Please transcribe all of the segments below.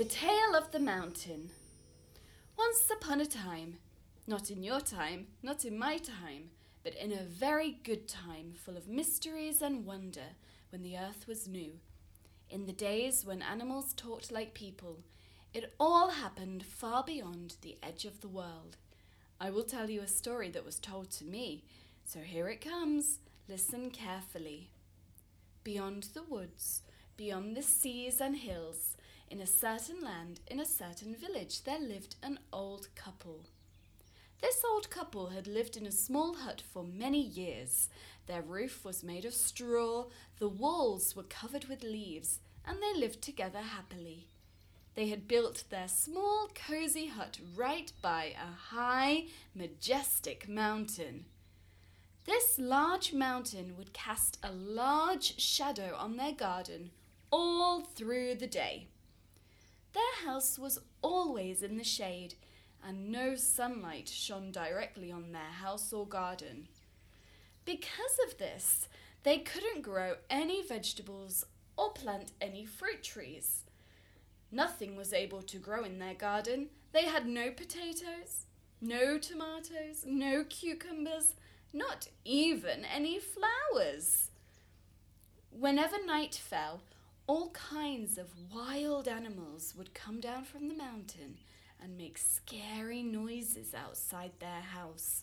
The Tale of the Mountain. Once upon a time, not in your time, not in my time, but in a very good time full of mysteries and wonder when the earth was new. In the days when animals talked like people, it all happened far beyond the edge of the world. I will tell you a story that was told to me, so here it comes. Listen carefully. Beyond the woods, beyond the seas and hills, in a certain land, in a certain village, there lived an old couple. This old couple had lived in a small hut for many years. Their roof was made of straw, the walls were covered with leaves, and they lived together happily. They had built their small, cozy hut right by a high, majestic mountain. This large mountain would cast a large shadow on their garden all through the day. Their house was always in the shade, and no sunlight shone directly on their house or garden. Because of this, they couldn't grow any vegetables or plant any fruit trees. Nothing was able to grow in their garden. They had no potatoes, no tomatoes, no cucumbers, not even any flowers. Whenever night fell, all kinds of wild animals would come down from the mountain and make scary noises outside their house.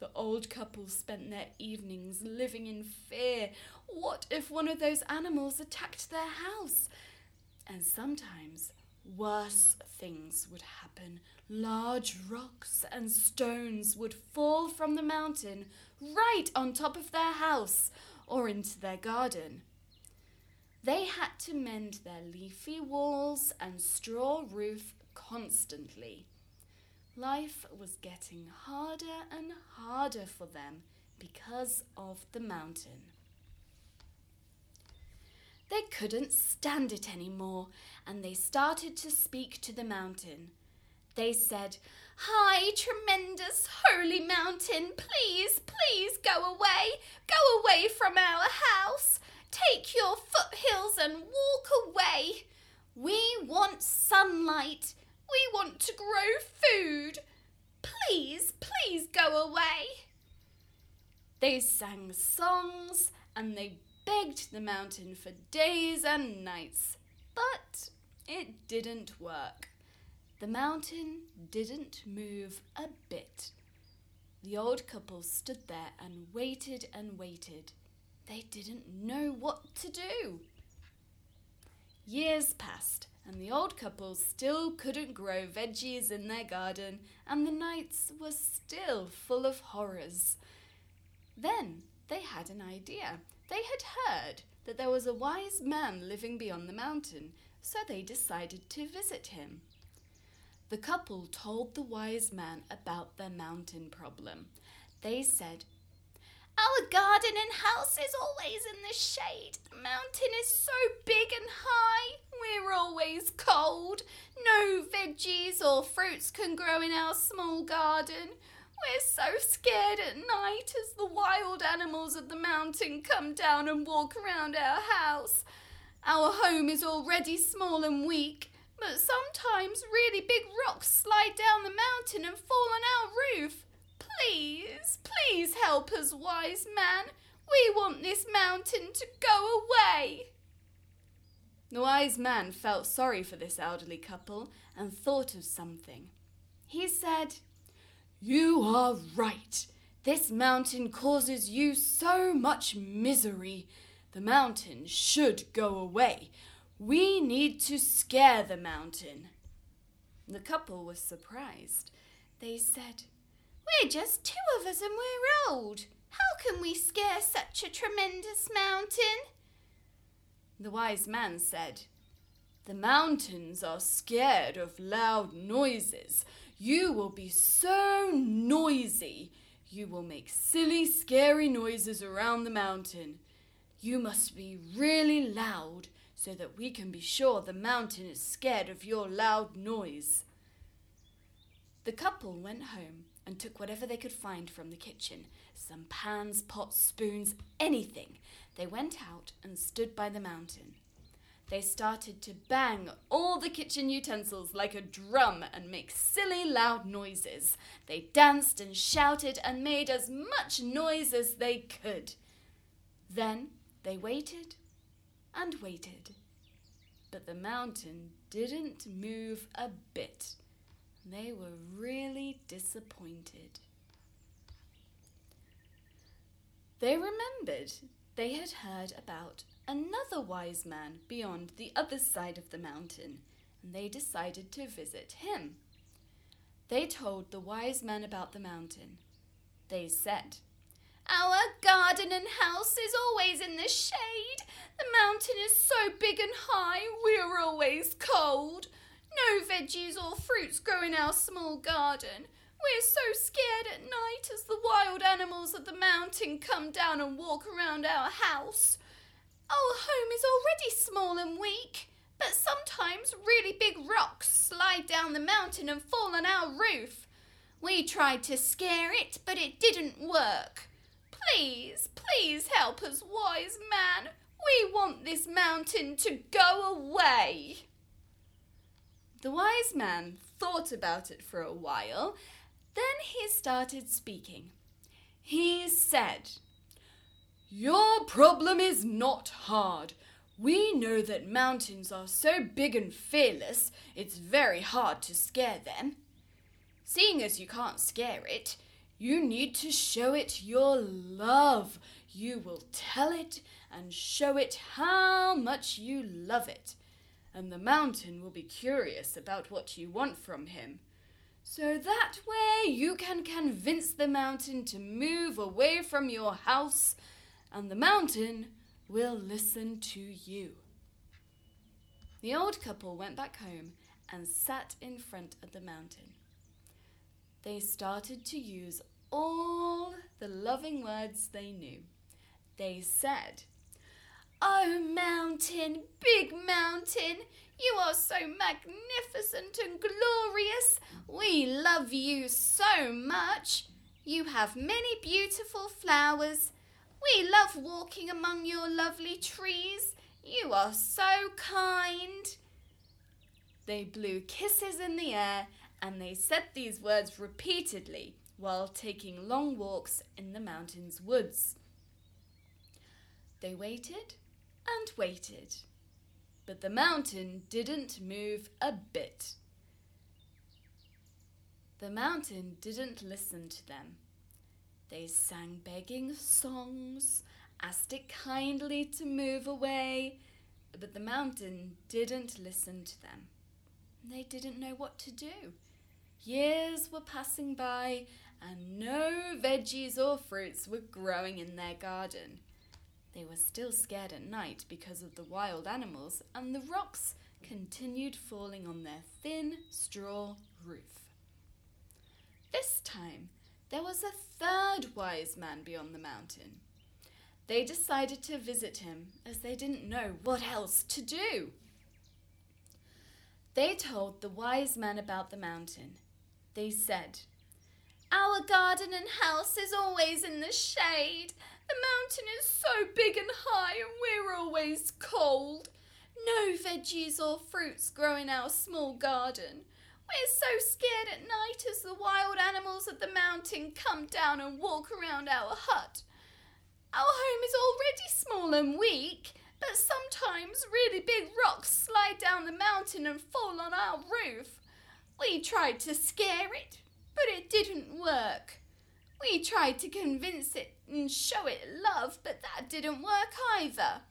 The old couple spent their evenings living in fear. What if one of those animals attacked their house? And sometimes worse things would happen. Large rocks and stones would fall from the mountain right on top of their house or into their garden. They had to mend their leafy walls and straw roof constantly. Life was getting harder and harder for them because of the mountain. They couldn't stand it any more, and they started to speak to the mountain. They said, Hi, tremendous holy mountain, please, please go away. Go away from our house. Take your foothills and walk away. We want sunlight. We want to grow food. Please, please go away. They sang songs and they begged the mountain for days and nights, but it didn't work. The mountain didn't move a bit. The old couple stood there and waited and waited. They didn't know what to do. Years passed, and the old couple still couldn't grow veggies in their garden, and the nights were still full of horrors. Then they had an idea. They had heard that there was a wise man living beyond the mountain, so they decided to visit him. The couple told the wise man about their mountain problem. They said, Our garden and house is always in the shade. The mountain is so big and high. We're always cold. No veggies or fruits can grow in our small garden. We're so scared at night as the wild animals of the mountain come down and walk around our house. Our home is already small and weak, but sometimes really big rocks slide down the mountain and fall on our roof. Please, please help us, wise man. We want this mountain to go away. The wise man felt sorry for this elderly couple and thought of something. He said, You are right. This mountain causes you so much misery. The mountain should go away. We need to scare the mountain. The couple was surprised. They said, We're just two of us and we're old. How can we scare such a tremendous mountain? The wise man said, The mountains are scared of loud noises. You will be so noisy. You will make silly, scary noises around the mountain. You must be really loud so that we can be sure the mountain is scared of your loud noise. The couple went home and took whatever they could find from the kitchen some pans, pots, spoons, anything. They went out and stood by the mountain. they started to bang all the kitchen utensils like a drum and make silly loud noises. They danced and shouted and made as much noise as they could. Then they waited and waited. But the mountain didn't move a bit. They were really disappointed. They remembered they had heard about another wise man beyond the other side of the mountain, and they decided to visit him. They told the wise man about the mountain. They said, Our garden and house is always in the shade. The mountain is so big and high, we're always cold. No veggies or fruits grow in our small garden. We're so scared at night as the wild animals of the mountain come down and walk around our house. Our home is already small and weak, but sometimes really big rocks slide down the mountain and fall on our roof. We tried to scare it, but it didn't work. Please, please help us, wise man. We want this mountain to go away. The wise man thought about it for a while then he started speaking. He said, Your problem is not hard. We know that mountains are so big and fearless, it's very hard to scare them. Seeing as you can't scare it, you need to show it your love. You will tell it and show it how much you love it. And the mountain will be curious about what you want from him. So that way you can convince the mountain to move away from your house, and the mountain will listen to you. The old couple went back home and sat in front of the mountain. They started to use all the loving words they knew. They said, Oh, mountain, big mountain, you are so magnificent and glorious. We love you so much. You have many beautiful flowers. We love walking among your lovely trees. You are so kind. They blew kisses in the air and they said these words repeatedly while taking long walks in the mountain's woods. They waited and waited but the mountain didn't move a bit. The mountain didn't listen to them. They sang begging songs, asked it kindly to move away, but the mountain didn't listen to them. They didn't know what to do. Years were passing by, and no veggies or fruits were growing in their garden. They were still scared at night because of the wild animals, and the rocks continued falling on their thin straw roof. This time, there was a third wise man beyond the mountain. They decided to visit him as they didn't know what else to do. They told the wise man about the mountain. They said, Our garden and house is always in the shade, the mountain is so big and high, and we're always cold. No veggies or fruits grow in our small garden. We're so scared at night as the wild animals of the mountain come down and walk around our hut. Our home is already small and weak, but sometimes really big rocks slide down the mountain and fall on our roof. We tried to scare it, but it didn't work. We tried to convince it and show it love, but that didn't work either.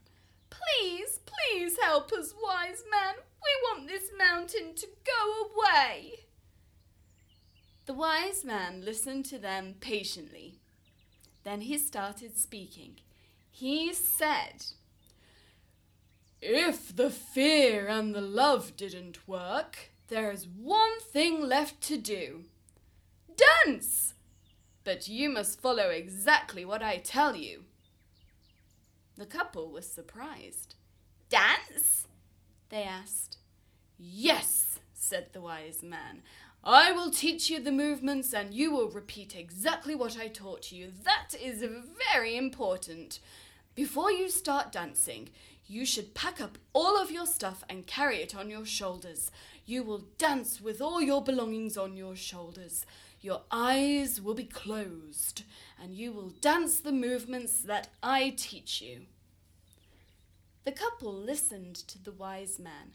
Please, please help us, wise man. We want this mountain to go away. The wise man listened to them patiently. Then he started speaking. He said, If the fear and the love didn't work, there is one thing left to do. Dance! But you must follow exactly what I tell you. The couple was surprised. Dance? they asked. Yes, said the wise man. I will teach you the movements and you will repeat exactly what I taught you. That is very important. Before you start dancing, you should pack up all of your stuff and carry it on your shoulders. You will dance with all your belongings on your shoulders. Your eyes will be closed, and you will dance the movements that I teach you. The couple listened to the wise man.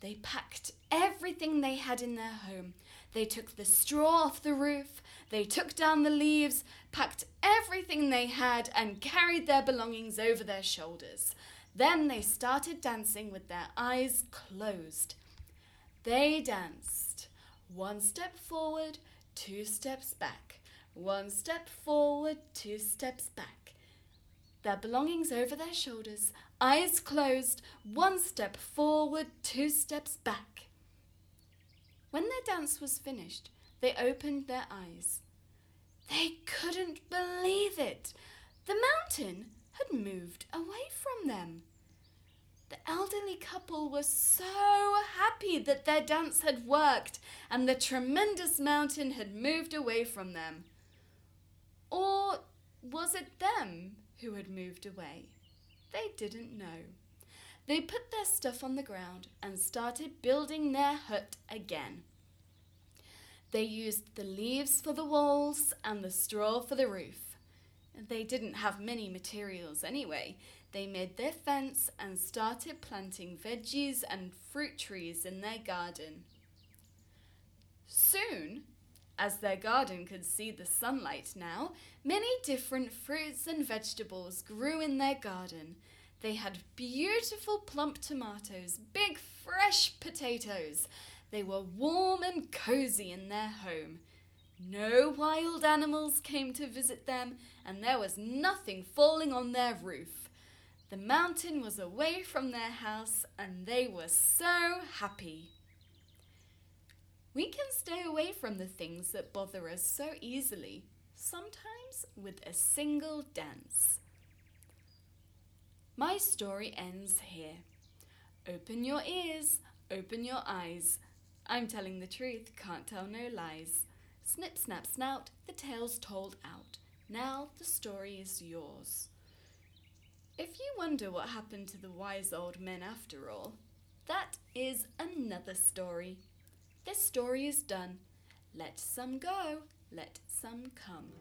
They packed everything they had in their home. They took the straw off the roof, they took down the leaves, packed everything they had, and carried their belongings over their shoulders. Then they started dancing with their eyes closed. They danced one step forward, two steps back, one step forward, two steps back. Their belongings over their shoulders, eyes closed, one step forward, two steps back. When their dance was finished, they opened their eyes. They couldn't believe it. The mountain had moved away from them. The elderly couple were so happy that their dance had worked and the tremendous mountain had moved away from them. Or was it them who had moved away? They didn't know. They put their stuff on the ground and started building their hut again. They used the leaves for the walls and the straw for the roof. They didn't have many materials anyway. They made their fence and started planting veggies and fruit trees in their garden. Soon, as their garden could see the sunlight now, many different fruits and vegetables grew in their garden. They had beautiful plump tomatoes, big fresh potatoes. They were warm and cozy in their home. No wild animals came to visit them, and there was nothing falling on their roof. The mountain was away from their house, and they were so happy. We can stay away from the things that bother us so easily, sometimes with a single dance. My story ends here. Open your ears, open your eyes. I'm telling the truth, can't tell no lies. Snip, snap, snout, the tale's told out. Now the story is yours. If you wonder what happened to the wise old men after all, that is another story. This story is done. Let some go, let some come.